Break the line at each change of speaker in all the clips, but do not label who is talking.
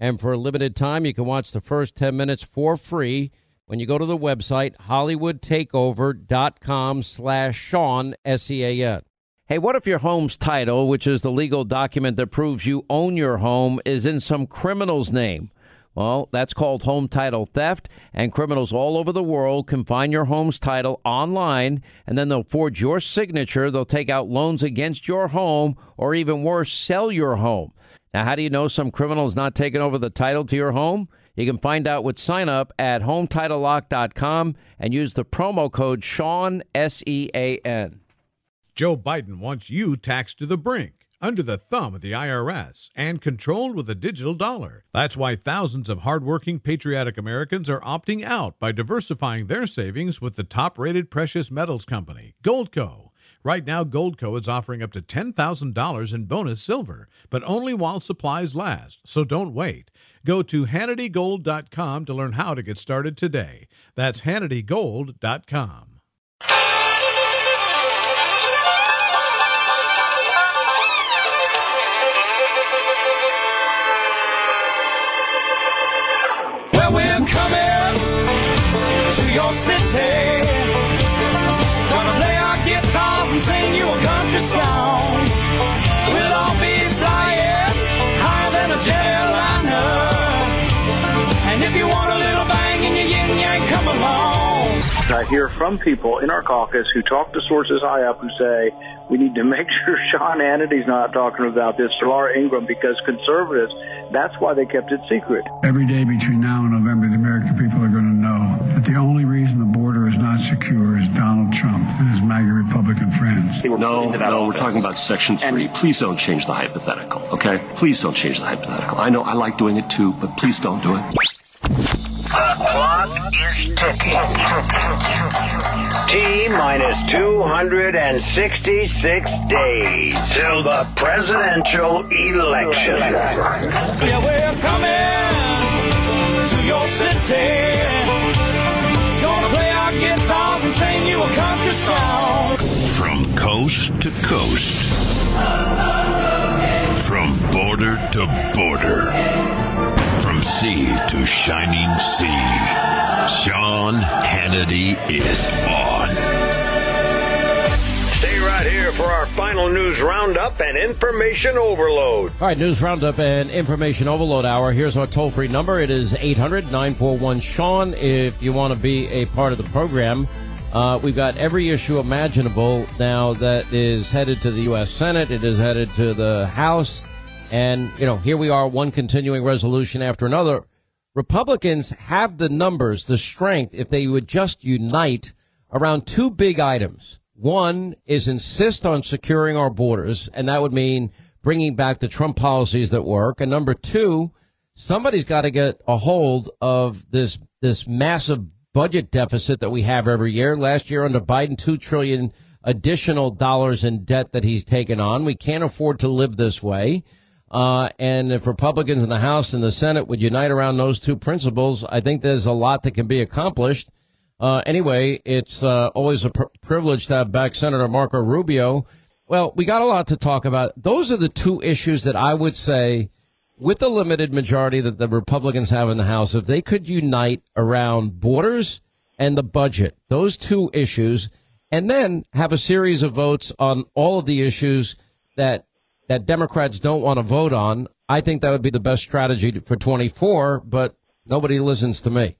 And for a limited time, you can watch the first 10 minutes for free when you go to the website hollywoodtakeover.com slash Sean, S-E-A-N. Hey, what if your home's title, which is the legal document that proves you own your home, is in some criminal's name? Well, that's called home title theft, and criminals all over the world can find your home's title online, and then they'll forge your signature. They'll take out loans against your home, or even worse, sell your home. Now, how do you know some criminal is not taking over the title to your home? You can find out with sign up at HometitleLock.com and use the promo code Sean, S E A N.
Joe Biden wants you taxed to the brink, under the thumb of the IRS, and controlled with a digital dollar. That's why thousands of hardworking, patriotic Americans are opting out by diversifying their savings with the top rated precious metals company, Goldco. Right now, Goldco is offering up to $10,000 in bonus silver, but only while supplies last, so don't wait. Go to HannityGold.com to learn how to get started today. That's HannityGold.com.
hear from people in our caucus who talk to sources high up who say we need to make sure Sean Hannity's not talking about this or Laura Ingraham because conservatives, that's why they kept it secret.
Every day between now and November, the American people are going to know that the only reason the border is not secure is Donald Trump and his MAGA Republican friends.
No, no, we're talking about Section 3. Please don't change the hypothetical, okay? Please don't change the hypothetical. I know I like doing it too, but please don't do it.
The clock is ticking. T minus 266 days till the presidential election.
Yeah, we're coming to your city. Gonna play our guitars and sing you a country song.
From coast to coast. From border to border. From sea to shining sea. Sean Hannity is on.
Stay right here for our final news roundup and information overload.
All right, news roundup and information overload hour. Here's our toll free number. It is 800 941 Sean if you want to be a part of the program. Uh, we've got every issue imaginable now that is headed to the U.S. Senate. It is headed to the House. And, you know, here we are, one continuing resolution after another. Republicans have the numbers, the strength, if they would just unite around two big items. One is insist on securing our borders, and that would mean bringing back the Trump policies that work. And number two, somebody's got to get a hold of this this massive budget deficit that we have every year. Last year under Biden, two trillion additional dollars in debt that he's taken on. We can't afford to live this way. Uh, and if Republicans in the House and the Senate would unite around those two principles, I think there's a lot that can be accomplished. Uh, anyway, it's uh, always a pr- privilege to have back Senator Marco Rubio. Well, we got a lot to talk about. Those are the two issues that I would say, with the limited majority that the Republicans have in the House, if they could unite around borders and the budget, those two issues, and then have a series of votes on all of the issues that that Democrats don't want to vote on, I think that would be the best strategy for 24, but nobody listens to me.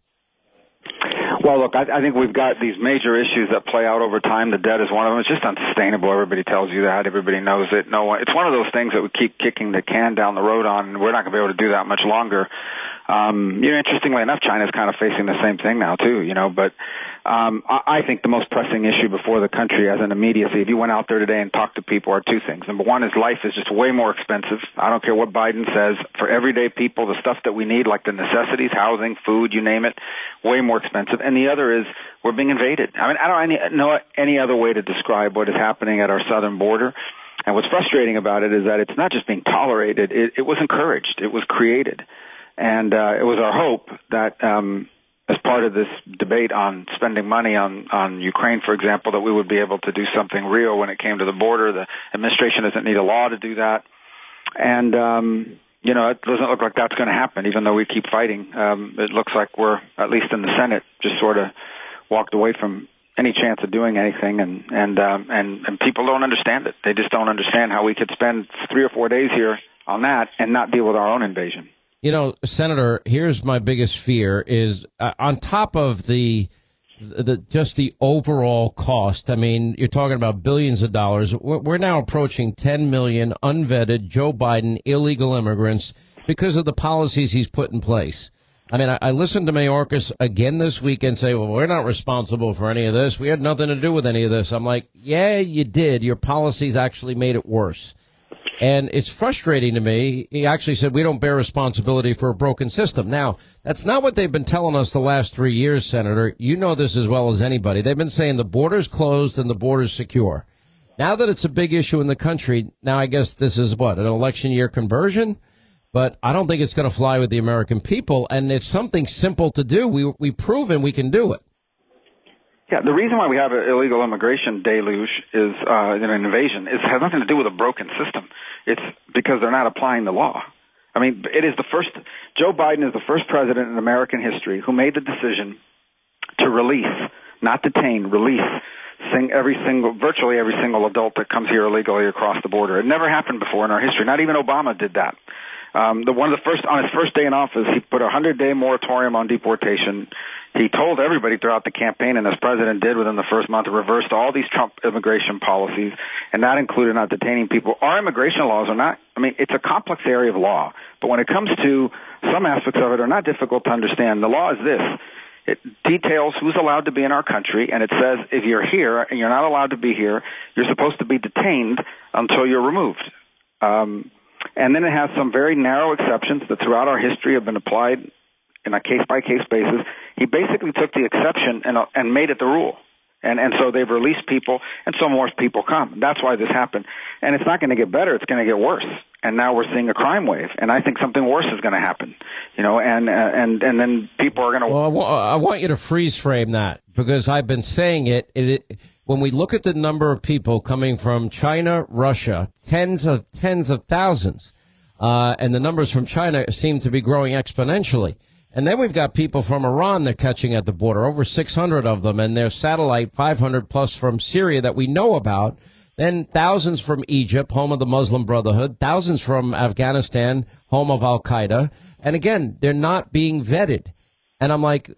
Well, look, I, I think we've got these major issues that play out over time. The debt is one of them. It's just unsustainable. Everybody tells you that. Everybody knows it. No one. It's one of those things that we keep kicking the can down the road on, and we're not going to be able to do that much longer. Um, you know, interestingly enough, China's kind of facing the same thing now too. You know, but um, I, I think the most pressing issue before the country as an immediacy, if you went out there today and talked to people, are two things. Number one is life is just way more expensive. I don't care what Biden says. For everyday people, the stuff that we need, like the necessities, housing, food, you name it, way more expensive. And the other is we're being invaded. I mean, I don't know any other way to describe what is happening at our southern border. And what's frustrating about it is that it's not just being tolerated; it, it was encouraged. It was created. And uh, it was our hope that um, as part of this debate on spending money on, on Ukraine, for example, that we would be able to do something real when it came to the border. The administration doesn't need a law to do that. And, um, you know, it doesn't look like that's going to happen, even though we keep fighting. Um, it looks like we're, at least in the Senate, just sort of walked away from any chance of doing anything and and um and and people don't understand it they just don't understand how we could spend three or four days here on that and not deal with our own invasion
you know, Senator, here's my biggest fear is uh, on top of the, the just the overall cost. I mean, you're talking about billions of dollars. We're, we're now approaching 10 million unvetted Joe Biden illegal immigrants because of the policies he's put in place. I mean, I, I listened to Mayorkas again this weekend say, well, we're not responsible for any of this. We had nothing to do with any of this. I'm like, yeah, you did. Your policies actually made it worse. And it's frustrating to me. He actually said we don't bear responsibility for a broken system. Now, that's not what they've been telling us the last three years, Senator. You know this as well as anybody. They've been saying the border's closed and the border's secure. Now that it's a big issue in the country, now I guess this is what, an election year conversion? But I don't think it's going to fly with the American people. And it's something simple to do. We, we've proven we can do it.
Yeah, the reason why we have an illegal immigration deluge is uh, an invasion. It has nothing to do with a broken system. It's because they're not applying the law. I mean, it is the first, Joe Biden is the first president in American history who made the decision to release, not detain, release sing every single, virtually every single adult that comes here illegally across the border. It never happened before in our history. Not even Obama did that. Um, the one of the first on his first day in office, he put a hundred day moratorium on deportation. He told everybody throughout the campaign, and as president did within the first month, reversed all these Trump immigration policies, and that included not detaining people. Our immigration laws are not. I mean, it's a complex area of law, but when it comes to some aspects of it, are not difficult to understand. The law is this. It details who's allowed to be in our country, and it says if you're here and you're not allowed to be here, you're supposed to be detained until you're removed. Um, and then it has some very narrow exceptions that throughout our history have been applied in a case by case basis. He basically took the exception and, uh, and made it the rule. And, and so they've released people, and so more people come. That's why this happened. And it's not going to get better, it's going to get worse. And now we're seeing a crime wave, and I think something worse is going to happen. You know, and, uh, and, and then people are going to.
Well, I, w- I want you to freeze frame that because I've been saying it, it, it when we look at the number of people coming from China, Russia, tens of tens of thousands, uh, and the numbers from China seem to be growing exponentially. And then we've got people from Iran they're catching at the border, over 600 of them, and their satellite 500 plus from Syria that we know about. Then thousands from Egypt, home of the Muslim Brotherhood, thousands from Afghanistan, home of Al Qaeda. And again, they're not being vetted. And I'm like,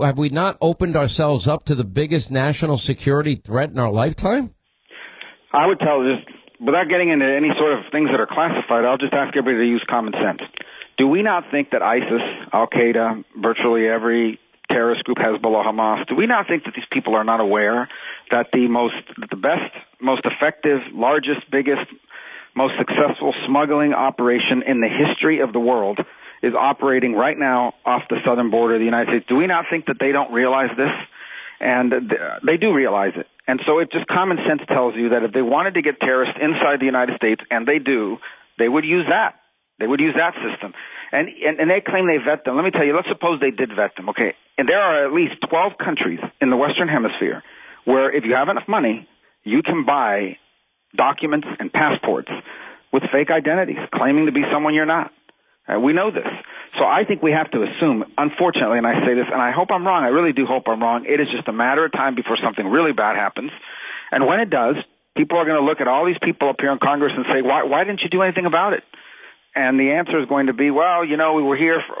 have we not opened ourselves up to the biggest national security threat in our lifetime?
I would tell just without getting into any sort of things that are classified, I'll just ask everybody to use common sense. Do we not think that ISIS, Al Qaeda, virtually every terrorist group, has, Hezbollah, Hamas, do we not think that these people are not aware that the most, the best, most effective, largest, biggest, most successful smuggling operation in the history of the world is operating right now off the southern border of the United States. Do we not think that they don't realize this? And they do realize it. And so it just common sense tells you that if they wanted to get terrorists inside the United States, and they do, they would use that. They would use that system. And, and, and they claim they vet them. Let me tell you, let's suppose they did vet them, okay? And there are at least 12 countries in the Western Hemisphere where if you have enough money, you can buy documents and passports with fake identities, claiming to be someone you're not. Uh, we know this. So I think we have to assume, unfortunately, and I say this, and I hope I'm wrong, I really do hope I'm wrong, it is just a matter of time before something really bad happens. And when it does, people are going to look at all these people up here in Congress and say, why, why didn't you do anything about it? And the answer is going to be, well, you know, we were here for,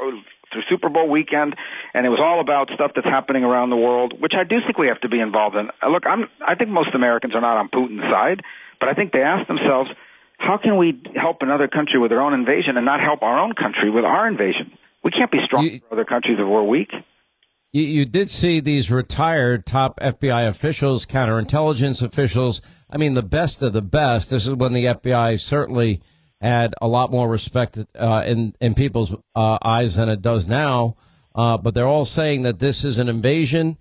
through Super Bowl weekend, and it was all about stuff that's happening around the world, which I do think we have to be involved in. Uh, look, I'm, I think most Americans are not on Putin's side, but I think they ask themselves, how can we help another country with their own invasion and not help our own country with our invasion? We can't be strong
You-
for other countries if we're weak.
You, you did see these retired top FBI officials, counterintelligence officials. I mean, the best of the best. This is when the FBI certainly had a lot more respect uh, in in people's uh, eyes than it does now. Uh, but they're all saying that this is an invasion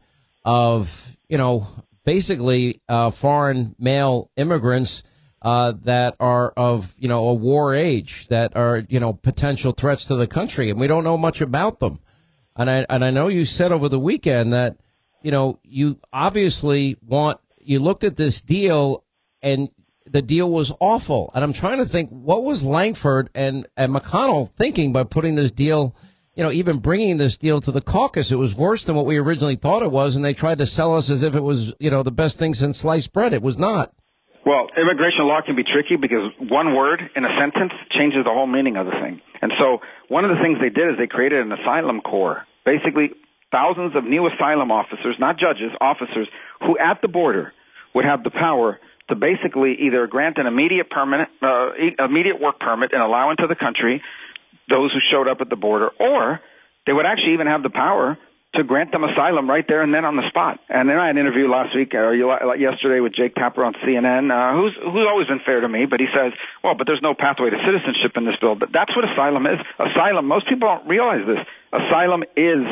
of, you know, basically uh, foreign male immigrants uh, that are of, you know, a war age, that are, you know, potential threats to the country, and we don't know much about them. And I and I know you said over the weekend that you know you obviously want you looked at this deal and the deal was awful. And I'm trying to think what was Lankford and and McConnell thinking by putting this deal, you know, even bringing this deal to the caucus. It was worse than what we originally thought it was, and they tried to sell us as if it was you know the best thing since sliced bread. It was not.
Well, immigration law can be tricky because one word in a sentence changes the whole meaning of the thing. And so one of the things they did is they created an asylum corps. Basically, thousands of new asylum officers, not judges, officers, who at the border would have the power to basically either grant an immediate permanent, uh, immediate work permit and allow into the country those who showed up at the border, or they would actually even have the power to grant them asylum right there and then on the spot. And then I had an interview last week or yesterday with Jake Tapper on CNN, uh, who's who's always been fair to me, but he says, "Well, but there's no pathway to citizenship in this bill." But that's what asylum is. Asylum. Most people don't realize this. Asylum is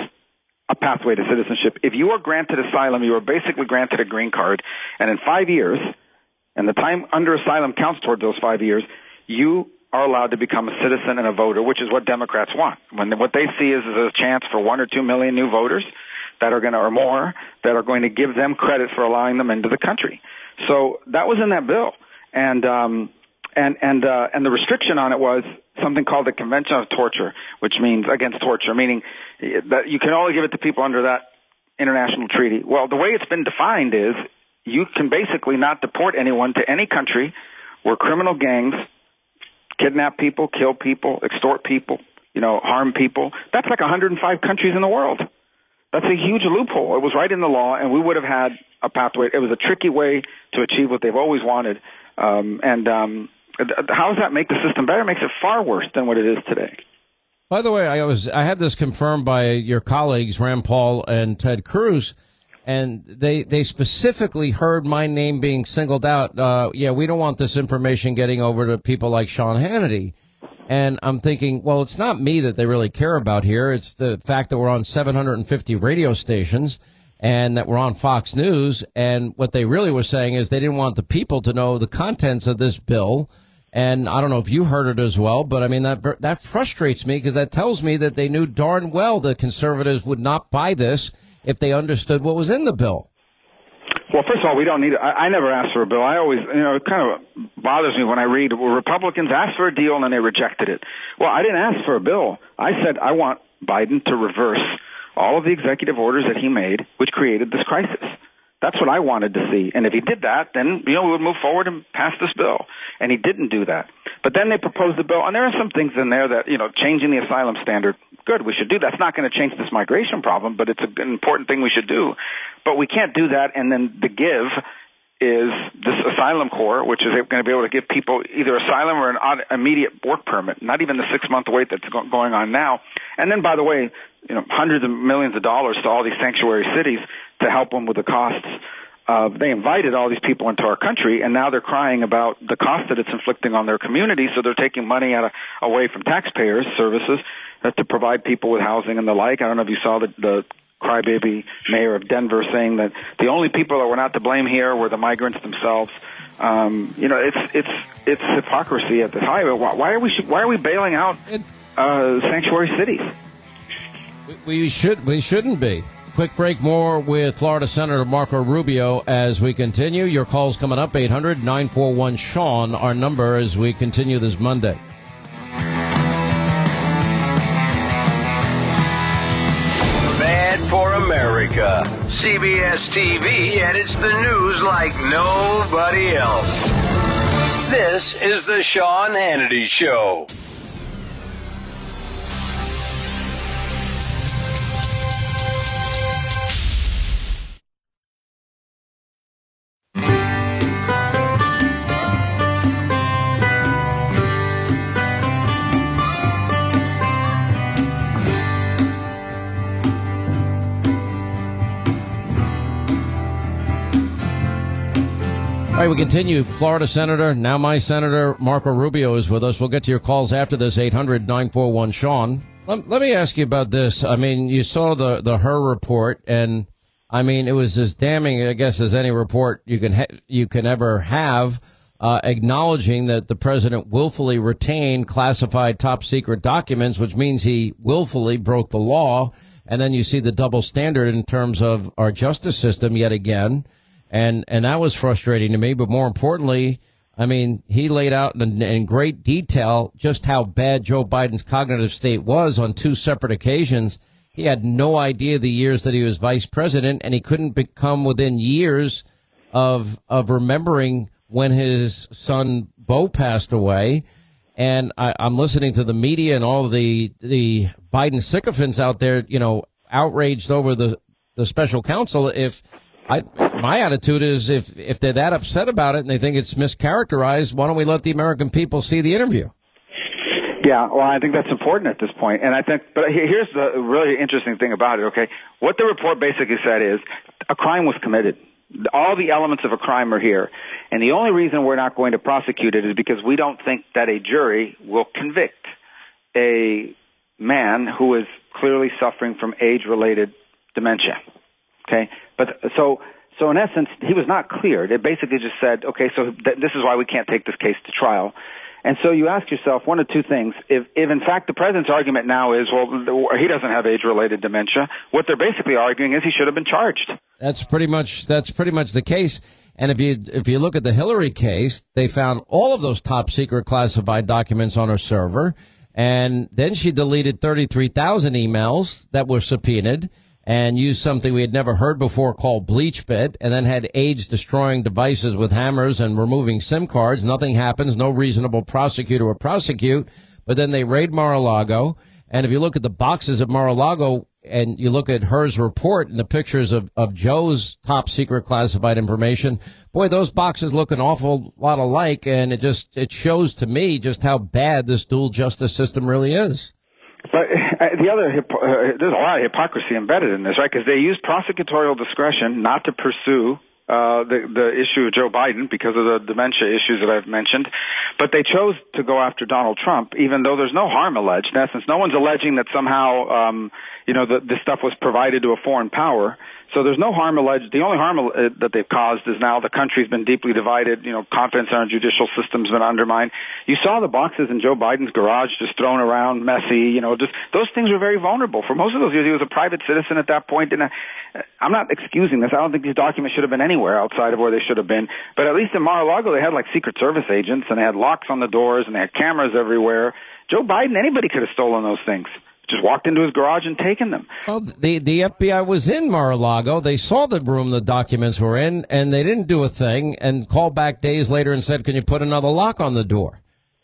a pathway to citizenship. If you are granted asylum, you are basically granted a green card, and in five years, and the time under asylum counts toward those five years, you are allowed to become a citizen and a voter, which is what Democrats want. When what they see is, is a chance for one or two million new voters that are going to, or more, that are going to give them credit for allowing them into the country. So that was in that bill, and um, and and uh, and the restriction on it was something called the Convention of Torture, which means against torture, meaning that you can only give it to people under that international treaty. Well, the way it's been defined is you can basically not deport anyone to any country where criminal gangs kidnap people, kill people, extort people, you know, harm people. That's like 105 countries in the world. That's a huge loophole. It was right in the law, and we would have had a pathway. It was a tricky way to achieve what they've always wanted. Um, and um, how does that make the system better? It makes it far worse than what it is today.
By the way, I was I had this confirmed by your colleagues Rand Paul and Ted Cruz, and they they specifically heard my name being singled out. Uh, yeah, we don't want this information getting over to people like Sean Hannity. And I'm thinking, well, it's not me that they really care about here. It's the fact that we're on 750 radio stations and that we're on Fox News. And what they really were saying is they didn't want the people to know the contents of this bill. And I don't know if you heard it as well, but I mean, that, that frustrates me because that tells me that they knew darn well the conservatives would not buy this if they understood what was in the bill.
Well, first of all, we don't need. I, I never asked for a bill. I always, you know, it kind of bothers me when I read well, Republicans asked for a deal and then they rejected it. Well, I didn't ask for a bill. I said I want Biden to reverse all of the executive orders that he made, which created this crisis. That's what I wanted to see. And if he did that, then you know we would move forward and pass this bill. And he didn't do that. But then they proposed the bill, and there are some things in there that you know changing the asylum standard. Good, we should do. That's not going to change this migration problem, but it's an important thing we should do. But we can't do that, and then the give is this asylum corps, which is going to be able to give people either asylum or an immediate work permit, not even the six month wait that's going on now. And then, by the way, you know, hundreds of millions of dollars to all these sanctuary cities to help them with the costs. Uh, they invited all these people into our country, and now they're crying about the cost that it's inflicting on their community. So they're taking money out of, away from taxpayers' services uh, to provide people with housing and the like. I don't know if you saw the, the crybaby mayor of Denver saying that the only people that were not to blame here were the migrants themselves. Um, you know, it's it's it's hypocrisy at the. Why, why are we why are we bailing out uh, sanctuary cities?
We should we shouldn't be. Quick break more with Florida Senator Marco Rubio as we continue. Your calls coming up 800 941 Sean, our number as we continue this Monday.
America. CBS TV edits the news like nobody else. This is the Sean Hannity Show.
We continue. Florida Senator, now my Senator, Marco Rubio is with us. We'll get to your calls after this, 800 941 Sean. Let, let me ask you about this. I mean, you saw the, the Hur report, and I mean, it was as damning, I guess, as any report you can, ha- you can ever have, uh, acknowledging that the president willfully retained classified top secret documents, which means he willfully broke the law. And then you see the double standard in terms of our justice system yet again and and that was frustrating to me. But more importantly, I mean, he laid out in, in, great detail just how bad Joe Biden's cognitive state was on two separate occasions. He had no idea the years that he was vice president, and he couldn't become within years of of remembering when his son Bo passed away. And I, I'm listening to the media and all the the Biden sycophants out there, you know, outraged over the the special counsel. If I, my attitude is if, if they're that upset about it and they think it's mischaracterized, why don't we let the American people see the interview?
Yeah, well, I think that's important at this point. And I think, but here's the really interesting thing about it, okay? What the report basically said is a crime was committed. All the elements of a crime are here. And the only reason we're not going to prosecute it is because we don't think that a jury will convict a man who is clearly suffering from age related dementia. Okay, but so so in essence, he was not cleared. It basically just said, okay, so th- this is why we can't take this case to trial. And so you ask yourself one of two things. If, if in fact the president's argument now is, well, he doesn't have age-related dementia, what they're basically arguing is he should have been charged.
That's pretty much, that's pretty much the case. And if you, if you look at the Hillary case, they found all of those top secret classified documents on her server. And then she deleted 33,000 emails that were subpoenaed and used something we had never heard before called BleachBit and then had age destroying devices with hammers and removing SIM cards. Nothing happens. No reasonable prosecutor would prosecute. But then they raid Mar-a-Lago. And if you look at the boxes at Mar-a-Lago and you look at Hur's report and the pictures of, of Joe's top secret classified information, boy, those boxes look an awful lot alike. And it just, it shows to me just how bad this dual justice system really is.
But uh, the other, uh, there's a lot of hypocrisy embedded in this, right? Because they used prosecutorial discretion not to pursue uh, the the issue of Joe Biden because of the dementia issues that I've mentioned, but they chose to go after Donald Trump, even though there's no harm alleged. In essence, no one's alleging that somehow, um, you know, the, this stuff was provided to a foreign power. So there's no harm alleged. The only harm uh, that they've caused is now the country's been deeply divided. You know, confidence in our judicial system's been undermined. You saw the boxes in Joe Biden's garage just thrown around, messy. You know, just those things were very vulnerable. For most of those years, he was a private citizen at that point. And uh, I'm not excusing this. I don't think these documents should have been anywhere outside of where they should have been. But at least in Mar-a-Lago, they had like Secret Service agents, and they had locks on the doors, and they had cameras everywhere. Joe Biden, anybody could have stolen those things just walked into his garage and taken them.
Well, the the FBI was in Mar-a-Lago. They saw the room the documents were in, and they didn't do a thing. And called back days later and said, "Can you put another lock on the door?"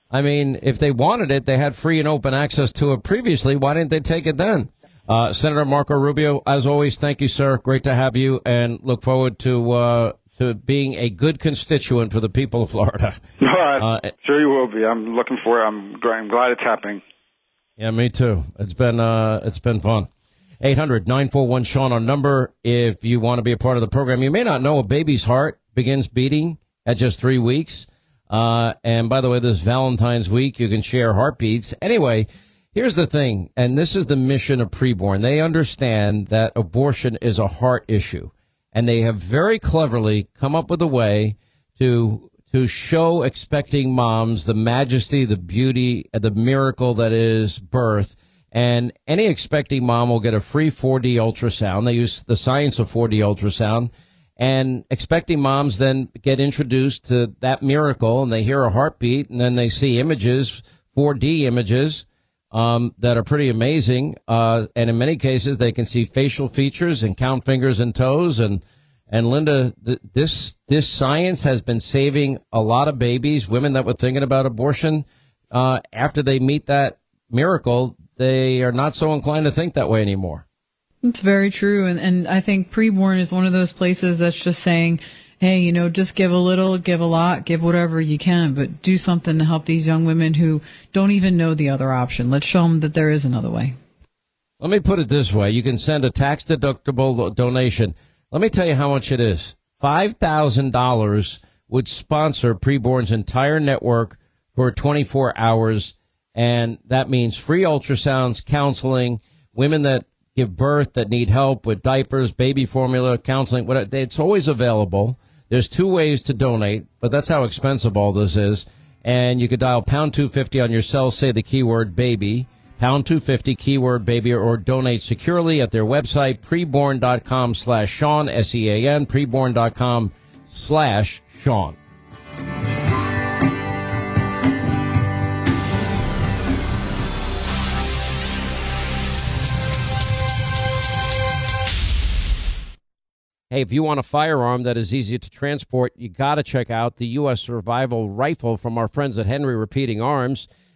I mean, if they wanted it, they had free and open access to it previously. Why didn't they take it then? Uh, Senator Marco Rubio, as always, thank you, sir. Great to have you, and look forward to uh, to being a good constituent for the people of Florida.
All right. Uh, sure you will be. I'm looking for. I'm, I'm glad it's happening.
Yeah, me too. It's been uh, it's been fun. 800-941 Sean on number if you want to be a part of the program. You may not know a baby's heart begins beating at just three weeks. Uh, and by the way, this Valentine's week, you can share heartbeats. Anyway, here's the thing, and this is the mission of preborn. They understand that abortion is a heart issue, and they have very cleverly come up with a way to to show expecting moms the majesty, the beauty, the miracle that is birth. And any expecting mom will get a free 4D ultrasound. They use the science of 4D ultrasound. And expecting moms then get introduced to that miracle and they hear a heartbeat and then they see images, 4D images, um, that are pretty amazing. Uh, and in many cases, they can see facial features and count fingers and toes and and Linda, th- this this science has been saving a lot of babies, women that were thinking about abortion. Uh, after they meet that miracle, they are not so inclined to think that way anymore.
It's very true, and and I think preborn is one of those places that's just saying, hey, you know, just give a little, give a lot, give whatever you can, but do something to help these young women who don't even know the other option. Let's show them that there is another way.
Let me put it this way: you can send a tax deductible donation let me tell you how much it is. $5,000 would sponsor Preborn's entire network for 24 hours. And that means free ultrasounds, counseling, women that give birth that need help with diapers, baby formula, counseling, whatever. It's always available. There's two ways to donate, but that's how expensive all this is. And you could dial pound 250 on your cell, say the keyword baby, pound 250 keyword baby, or donate securely at their website, preborn.com slash Sean, S-E-A-N, preborn.com slash Sean. Hey, if you want a firearm that is easy to transport, you got to check out the U.S. Survival Rifle from our friends at Henry Repeating Arms.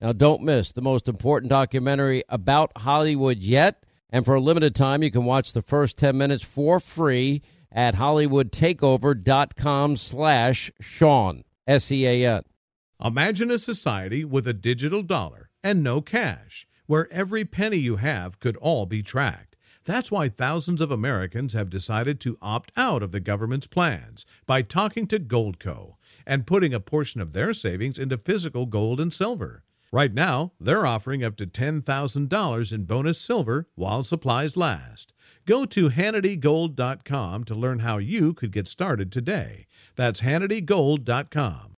Now, don't miss the most important documentary about Hollywood yet. And for a limited time, you can watch the first 10 minutes for free at hollywoodtakeover.com slash Sean, S-E-A-N.
Imagine a society with a digital dollar and no cash, where every penny you have could all be tracked. That's why thousands of Americans have decided to opt out of the government's plans by talking to Goldco and putting a portion of their savings into physical gold and silver. Right now, they're offering up to $10,000 in bonus silver while supplies last. Go to HannityGold.com to learn how you could get started today. That's HannityGold.com.